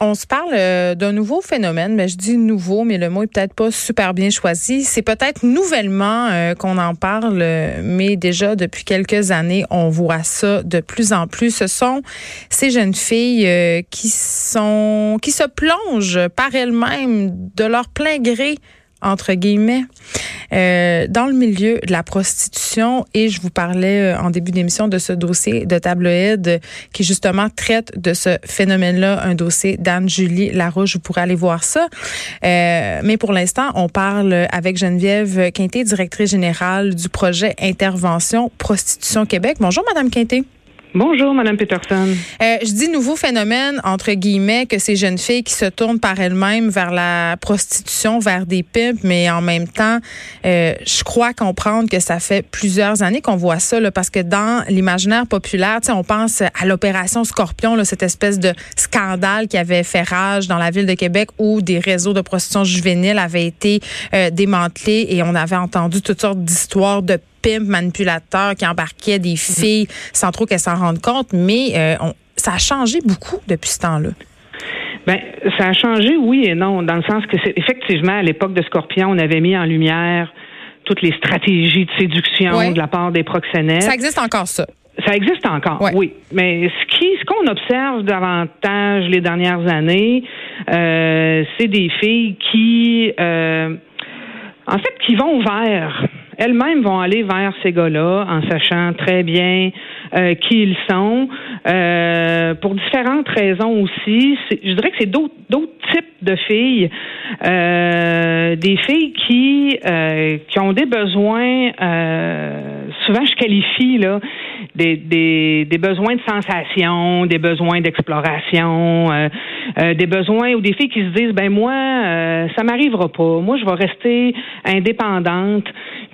On se parle euh, d'un nouveau phénomène, mais je dis nouveau, mais le mot est peut-être pas super bien choisi. C'est peut-être nouvellement euh, qu'on en parle, mais déjà depuis quelques années, on voit ça de plus en plus. Ce sont ces jeunes filles euh, qui sont qui se plongent par elles-mêmes de leur plein gré entre guillemets, euh, dans le milieu de la prostitution. Et je vous parlais euh, en début d'émission de ce dossier de tabloïd qui justement traite de ce phénomène-là, un dossier d'Anne-Julie Larouche. Vous pourrez aller voir ça. Euh, mais pour l'instant, on parle avec Geneviève Quinté, directrice générale du projet Intervention Prostitution Québec. Bonjour, Madame Quinté. Bonjour, Madame Peterson. Euh, je dis nouveau phénomène, entre guillemets, que ces jeunes filles qui se tournent par elles-mêmes vers la prostitution, vers des pimps, mais en même temps, euh, je crois comprendre que ça fait plusieurs années qu'on voit ça, là, parce que dans l'imaginaire populaire, on pense à l'opération Scorpion, là, cette espèce de scandale qui avait fait rage dans la ville de Québec où des réseaux de prostitution juvénile avaient été euh, démantelés et on avait entendu toutes sortes d'histoires de pimp manipulateur qui embarquait des filles sans trop qu'elles s'en rendent compte, mais euh, ça a changé beaucoup depuis ce temps-là. Ben, ça a changé, oui et non, dans le sens que c'est effectivement à l'époque de Scorpion, on avait mis en lumière toutes les stratégies de séduction de la part des proxénètes. Ça existe encore ça. Ça existe encore, oui. Mais ce qui, ce qu'on observe davantage les dernières années, euh, c'est des filles qui, euh, en fait, qui vont vers elles-mêmes vont aller vers ces gars-là en sachant très bien euh, qui ils sont, euh, pour différentes raisons aussi. Je dirais que c'est d'autres types de filles, euh, des filles qui qui ont des besoins. souvent, je qualifie là des, des, des besoins de sensation, des besoins d'exploration, des besoins ou des filles qui se disent ben moi ça m'arrivera pas, moi je vais rester indépendante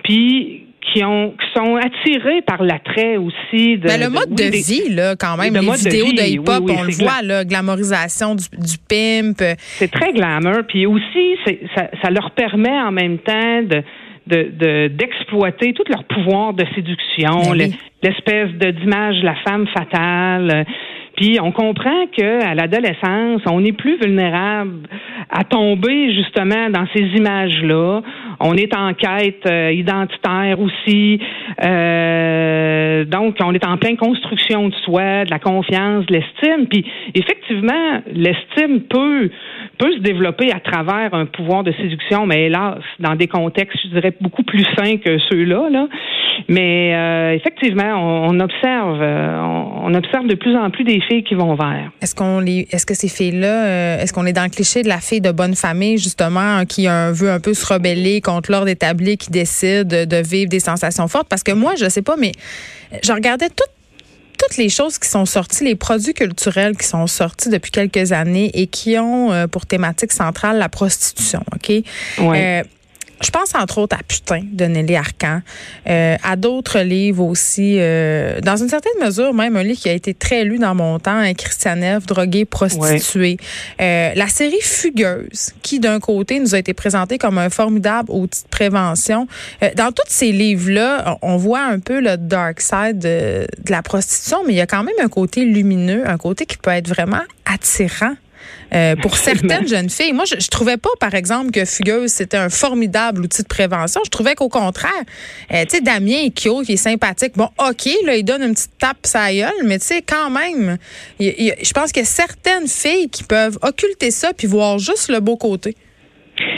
puis qui ont qui sont attirés par l'attrait aussi de Mais ben, le mode de, vie là quand même les vidéos de, hip-hop on le voit la glamorisation du, du pimp c'est très glamour puis aussi ça, ça leur permet en même temps de d'exploiter tout leur pouvoir de séduction, ben l'espèce de d'image de la femme fatale. On comprend que à l'adolescence, on est plus vulnérable à tomber justement dans ces images-là. On est en quête euh, identitaire aussi. Euh, donc, on est en pleine construction de soi, de la confiance, de l'estime. Puis, effectivement, l'estime peut peut se développer à travers un pouvoir de séduction, mais hélas, dans des contextes, je dirais, beaucoup plus sains que ceux-là. Là. Mais euh, effectivement, on, observe, on, observe de plus en plus des filles qui vont vers. Est-ce qu'on est-ce que ces filles-là, est-ce qu'on est dans le cliché de la fille de bonne famille justement qui a veut un peu se rebeller contre l'ordre établi, qui décide de vivre des sensations fortes? Parce que moi, je sais pas, mais je regardais toutes les choses qui sont sorties, les produits culturels qui sont sortis depuis quelques années et qui ont euh, pour thématique centrale la prostitution, OK? Ouais. Euh, je pense entre autres à Putain de Nelly Arcan, euh, à d'autres livres aussi, euh, dans une certaine mesure même un livre qui a été très lu dans mon temps, un Christianev, drogué, prostituée. Euh, la série Fugueuse, qui d'un côté nous a été présentée comme un formidable outil de prévention. Euh, dans tous ces livres-là, on voit un peu le dark side de, de la prostitution, mais il y a quand même un côté lumineux, un côté qui peut être vraiment attirant. Euh, pour certaines jeunes filles. Moi, je, je, trouvais pas, par exemple, que Fugueuse, c'était un formidable outil de prévention. Je trouvais qu'au contraire, euh, tu sais, Damien est cute, il est sympathique. Bon, OK, là, il donne une petite tape sa gueule, mais tu sais, quand même, je pense qu'il y a certaines filles qui peuvent occulter ça puis voir juste le beau côté.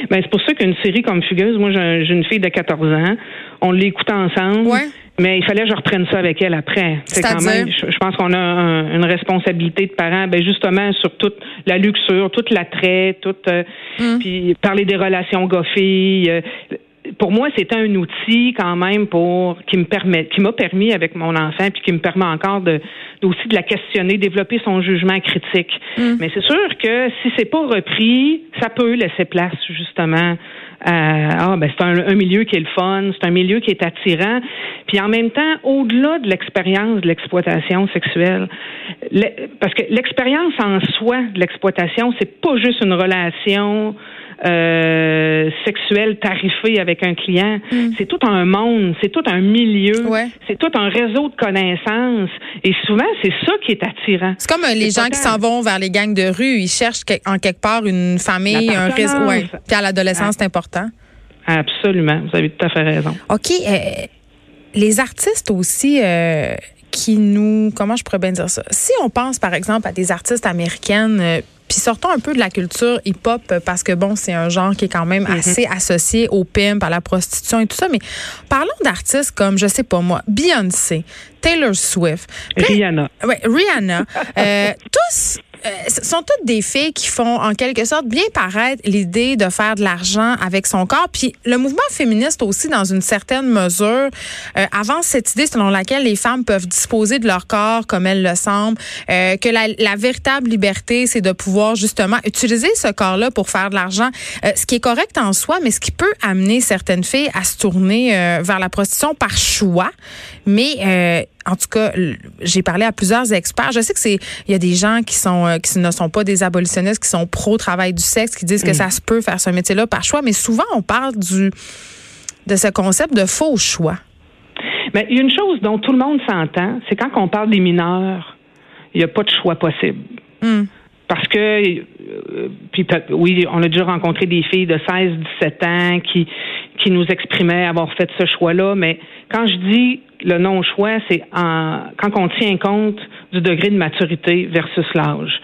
Ben, c'est pour ça qu'une série comme Fugueuse, moi, j'ai une fille de 14 ans, on l'écoute ensemble. Ouais. Mais il fallait que je reprenne ça avec elle après. C'est quand même, je, pense qu'on a une responsabilité de parents, ben justement sur toute la luxure, toute l'attrait, toute, euh, hum. puis parler des relations goffées. Euh, pour moi, c'était un outil quand même pour qui me permet, qui m'a permis avec mon enfant, puis qui me permet encore de aussi de la questionner, développer son jugement critique. Hum. Mais c'est sûr que si c'est pas repris, ça peut laisser place justement ah ben c'est un, milieu qui est le fun, c'est un milieu qui est attirant. Puis en même temps, au-delà de l'expérience de l'exploitation sexuelle, parce que l'expérience en soi de l'exploitation, c'est pas juste une relation euh, sexuel tarifé avec un client. Mm. C'est tout un monde, c'est tout un milieu, c'est tout un réseau de connaissances. Et souvent, c'est ça qui est attirant. C'est comme euh, les gens qui s'en vont vers les gangs de rue. Ils cherchent en quelque part une famille, un réseau. Ouais. Puis à l'adolescence, c'est important. Absolument. Vous avez tout à fait raison. OK. Euh, les artistes aussi qui nous, comment je pourrais bien dire ça? Si on pense, par exemple, à des artistes américaines, euh, puis sortons un peu de la culture hip-hop parce que bon, c'est un genre qui est quand même mm-hmm. assez associé au pimp, à la prostitution et tout ça. Mais parlons d'artistes comme, je sais pas moi, Beyoncé, Taylor Swift, Rihanna. Ouais, Rihanna. euh, tous euh, ce sont toutes des filles qui font en quelque sorte bien paraître l'idée de faire de l'argent avec son corps. Puis le mouvement féministe aussi, dans une certaine mesure, euh, avance cette idée selon laquelle les femmes peuvent disposer de leur corps comme elles le semblent, euh, que la, la, véritable liberté, c'est de pouvoir justement utiliser ce corps-là pour faire de l'argent, euh, ce qui est correct en soi, mais ce qui peut amener certaines filles à se tourner vers la prostitution par choix. Mais en tout cas, j'ai parlé à plusieurs experts. Je sais que c'est il y a des gens qui sont euh, qui ne sont pas des abolitionnistes, qui sont pro travail du sexe, qui disent que mm. ça se peut faire ce métier-là par choix, mais souvent on parle du de ce concept de faux choix. Mais il y a une chose dont tout le monde s'entend, c'est quand on parle des mineurs, il n'y a pas de choix possible. Mm. Parce que, euh, puis oui, on a déjà rencontré des filles de 16, 17 ans qui, qui nous exprimaient avoir fait ce choix-là, mais quand je dis le non-choix, c'est quand on tient compte du degré de maturité versus l'âge.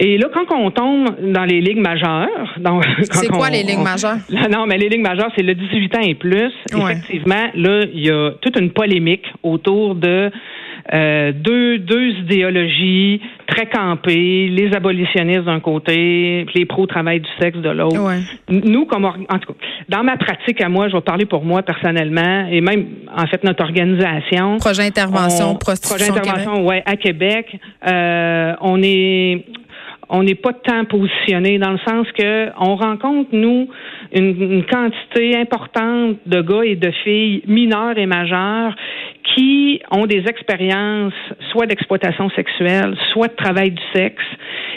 Et là, quand on tombe dans les ligues majeures, c'est quoi les ligues majeures? Non, mais les ligues majeures, c'est le 18 ans et plus. Effectivement, là, il y a toute une polémique autour de euh, deux, deux idéologies très les abolitionnistes d'un côté, les pro-travail du sexe de l'autre. Nous, comme en tout cas, dans ma pratique à moi, je vais parler pour moi personnellement, et même en fait notre organisation. Projet intervention, prostitution. Projet intervention, ouais, à Québec, euh, on est on n'est pas tant positionné dans le sens que on rencontre nous une, quantité importante de gars et de filles mineurs et majeurs qui ont des expériences soit d'exploitation sexuelle, soit de travail du sexe.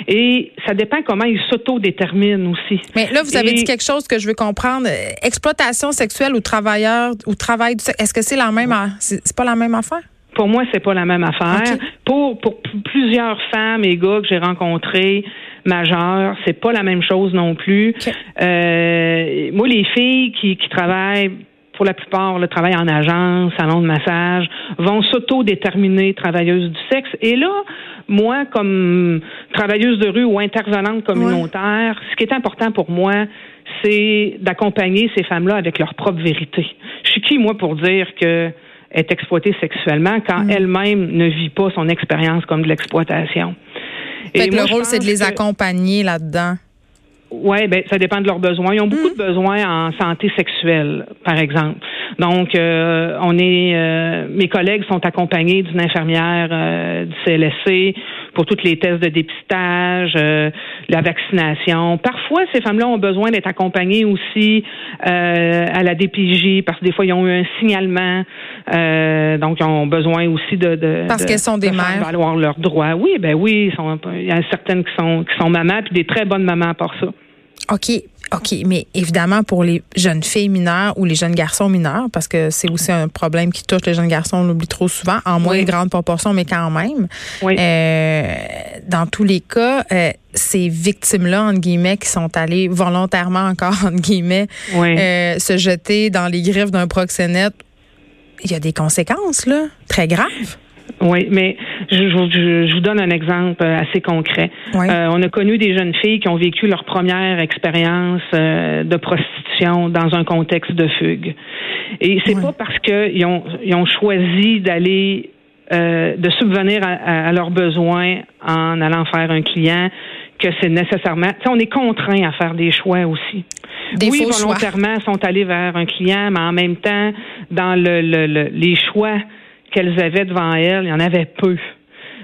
Et ça dépend comment ils s'autodéterminent aussi. Mais là, vous avez dit quelque chose que je veux comprendre. Exploitation sexuelle ou travailleur ou travail du sexe, est-ce que c'est la même, c'est pas la même affaire? Pour moi, c'est pas la même affaire. Pour, pour plusieurs femmes et gars que j'ai rencontrés, majeurs, c'est pas la même chose non plus. Euh, moi, les filles qui, qui travaillent pour la plupart, le travail en agence, salon de massage, vont s'auto-déterminer travailleuses du sexe. Et là, moi, comme travailleuse de rue ou intervenante communautaire, ce qui est important pour moi, c'est d'accompagner ces femmes-là avec leur propre vérité. Je suis qui, moi, pour dire que est exploitée sexuellement quand mm. elle-même ne vit pas son expérience comme de l'exploitation. Et le rôle, c'est de les accompagner là-dedans. Oui, ben ça dépend de leurs besoins. Ils ont beaucoup mm. de besoins en santé sexuelle, par exemple. Donc, euh, on est, euh, mes collègues sont accompagnés d'une infirmière euh, du CLSC pour tous les tests de dépistage, la vaccination. Parfois, ces femmes-là ont besoin d'être accompagnées aussi à la DPJ parce que des fois, ils ont eu un signalement. donc, ils ont besoin aussi de, de parce qu'elles sont des mères. valoir leurs droits. Oui, ben oui, il y a certaines qui sont qui sont mamans puis des très bonnes mamans pour ça. OK. OK, mais évidemment pour les jeunes filles mineures ou les jeunes garçons mineurs, parce que c'est aussi un problème qui touche les jeunes garçons, on l'oublie trop souvent, en moins grande proportion, mais quand même. Euh, dans tous les cas, euh, ces victimes-là, entre guillemets, qui sont allées volontairement encore, entre guillemets, euh, se jeter dans les griffes d'un proxénète, il y a des conséquences, là, très graves. Oui, mais je, je, vous donne un exemple assez concret. Euh, on a connu des jeunes filles qui ont vécu leur première expérience euh, de prostitution dans un contexte de fugue. Et c'est pas parce qu'ils ont, ils ont choisi d'aller euh, de subvenir à, à, leurs besoins en allant faire un client que c'est nécessairement. on est contraint à faire des choix aussi. Des oui, volontairement sont allés vers un client, mais en même temps, dans le, le les choix qu'elles avaient devant elles, il y en avait peu.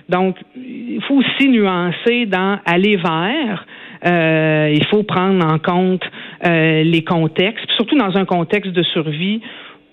Donc, il faut aussi nuancer dans aller vers. Euh, il faut prendre en compte euh, les contextes, surtout dans un contexte de survie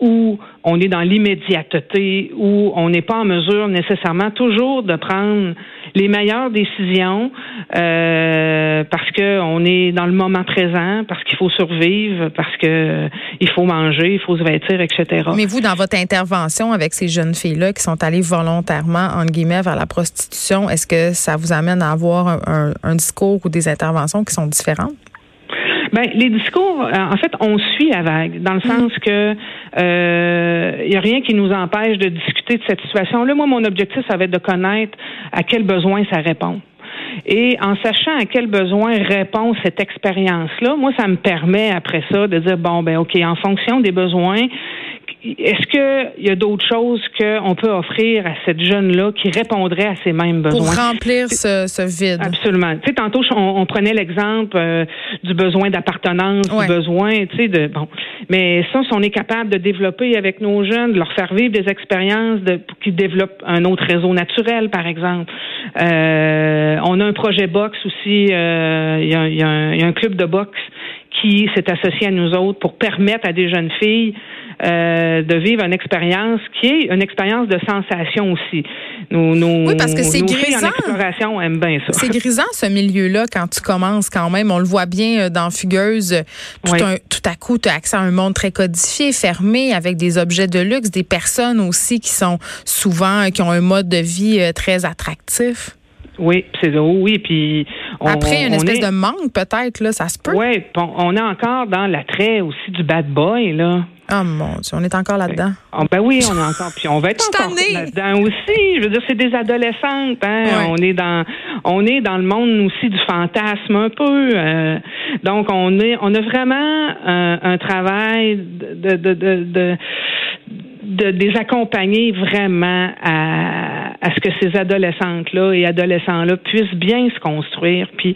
où on est dans l'immédiateté, où on n'est pas en mesure nécessairement toujours de prendre les meilleures décisions euh, parce que on est dans le moment présent, parce qu'il faut survivre, parce que il faut manger, il faut se vêtir, etc. Mais vous, dans votre intervention avec ces jeunes filles-là qui sont allées volontairement, entre guillemets, vers la prostitution, est-ce que ça vous amène à avoir un discours ou des interventions qui sont différentes? Ben, les discours, euh, en fait, on suit la vague, dans le mm. sens que il euh, y a rien qui nous empêche de discuter de cette situation-là. Moi, mon objectif, ça va être de connaître à quel besoin ça répond. Et en sachant à quel besoin répond cette expérience-là, moi, ça me permet après ça de dire bon, ben ok, en fonction des besoins, est-ce qu'il y a d'autres choses qu'on peut offrir à cette jeune-là qui répondrait à ces mêmes besoins? Pour remplir ce, vide. Absolument. Tu sais, tantôt, on, prenait l'exemple euh, du besoin d'appartenance, du besoin, tu sais, de, bon. Mais ça, si on est capable de développer avec nos jeunes, de leur faire vivre des expériences de, pour qu'ils développent un autre réseau naturel, par exemple. Euh, on a un projet boxe aussi, euh, il y, a, un club de boxe qui s'est associé à nous autres pour permettre à des jeunes filles euh, de vivre une expérience qui est une expérience de sensation aussi. Nous, nous, oui, parce que c'est grisant. exploration aime bien ça. C'est grisant ce milieu-là quand tu commences quand même. On le voit bien euh, dans Fugueuse. Tout, tout à coup, tu as accès à un monde très codifié, fermé, avec des objets de luxe, des personnes aussi qui sont souvent, qui ont un mode de vie euh, très attractif. Oui, c'est oui, puis après une espèce de manque peut-être là, ça se peut. Oui, on est encore dans l'attrait aussi du bad boy là. Oh mon Dieu, on est encore là-dedans. Ben, ben oui, on est encore, puis on va être encore là-dedans aussi. Je veux dire, c'est des adolescentes. Hein? On est dans, on est dans le monde aussi du fantasme un peu. Euh. donc on est, on a vraiment un, un travail de, de, de, de de les accompagner vraiment à, à ce que ces adolescentes-là et adolescents-là puissent bien se construire. Puis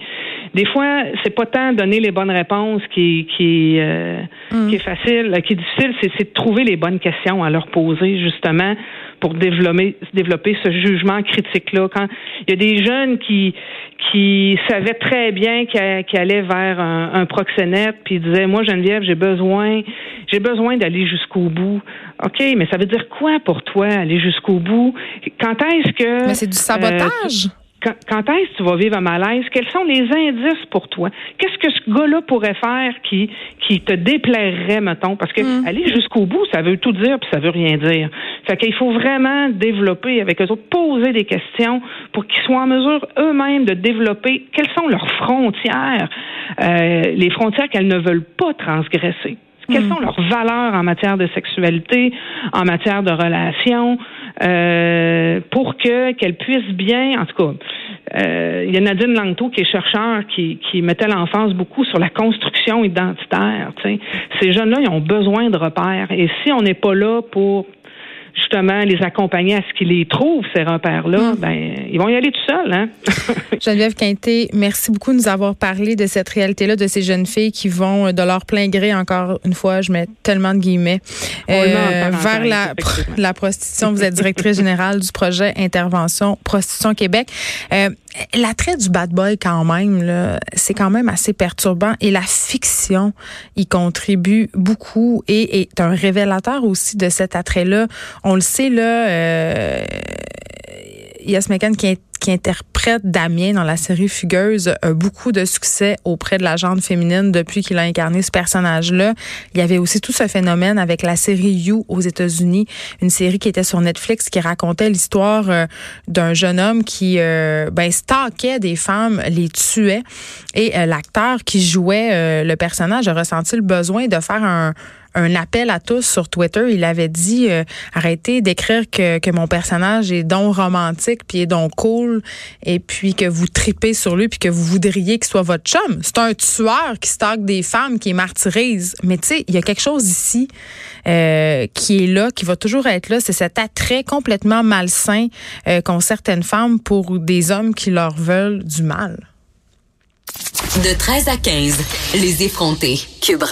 des fois, c'est pas tant donner les bonnes réponses qui, qui, euh, mm. qui est facile, qui est difficile, c'est, de trouver les bonnes questions à leur poser justement pour développer, développer ce jugement critique-là. Quand il y a des jeunes qui qui savaient très bien qu'ils allaient vers un, un proxénète, puis disaient moi Geneviève, j'ai besoin, j'ai besoin d'aller jusqu'au bout. OK, mais ça veut dire quoi pour toi, aller jusqu'au bout? Quand est-ce que... Mais c'est du sabotage. Euh, quand, est-ce que tu vas vivre un malaise? Quels sont les indices pour toi? Qu'est-ce que ce gars-là pourrait faire qui, qui te déplairait, mettons? Parce que mm. aller jusqu'au bout, ça veut tout dire puis ça veut rien dire. Fait qu'il faut vraiment développer avec eux autres, poser des questions pour qu'ils soient en mesure eux-mêmes de développer quelles sont leurs frontières, euh, les frontières qu'elles ne veulent pas transgresser. Quelles mm. sont leurs valeurs en matière de sexualité, en matière de relations, euh, pour que qu'elles puissent bien, en tout cas, euh, il y a Nadine Langto qui est chercheur qui, qui mettait l'enfance beaucoup sur la construction identitaire. Ces jeunes-là, ils ont besoin de repères. Et si on n'est pas là pour justement les accompagner à ce qu'ils les trouvent, ces repères-là, mm. ben, ils vont y aller tout seuls. Hein? Geneviève Quinté, merci beaucoup de nous avoir parlé de cette réalité-là, de ces jeunes filles qui vont de leur plein gré, encore une fois, je mets tellement de guillemets, euh, vers la, la prostitution. Vous êtes directrice générale du projet Intervention Prostitution Québec. Euh, L'attrait du bad boy quand même, c'est quand même assez perturbant et la fiction y contribue beaucoup et est un révélateur aussi de cet attrait-là. On le sait là, euh, Yes qui interprète Damien dans la série Fugueuse a beaucoup de succès auprès de la genre féminine depuis qu'il a incarné ce personnage-là. Il y avait aussi tout ce phénomène avec la série You aux États-Unis, une série qui était sur Netflix qui racontait l'histoire euh, d'un jeune homme qui euh, ben des femmes, les tuait et euh, l'acteur qui jouait le personnage a ressenti le besoin de faire un un appel à tous sur Twitter. Il avait dit euh, arrêtez d'écrire que, que, mon personnage est donc romantique puis est donc cool et puis que vous tripez sur lui puis que vous voudriez qu'il soit votre chum. C'est un tueur qui stocke des femmes, qui martyrise. Mais tu sais, il y a quelque chose ici euh, qui est là, qui va toujours être là. C'est cet attrait complètement malsain euh, qu'ont certaines femmes pour des hommes qui leur veulent du mal. De 13 à 15, les effrontés. Cube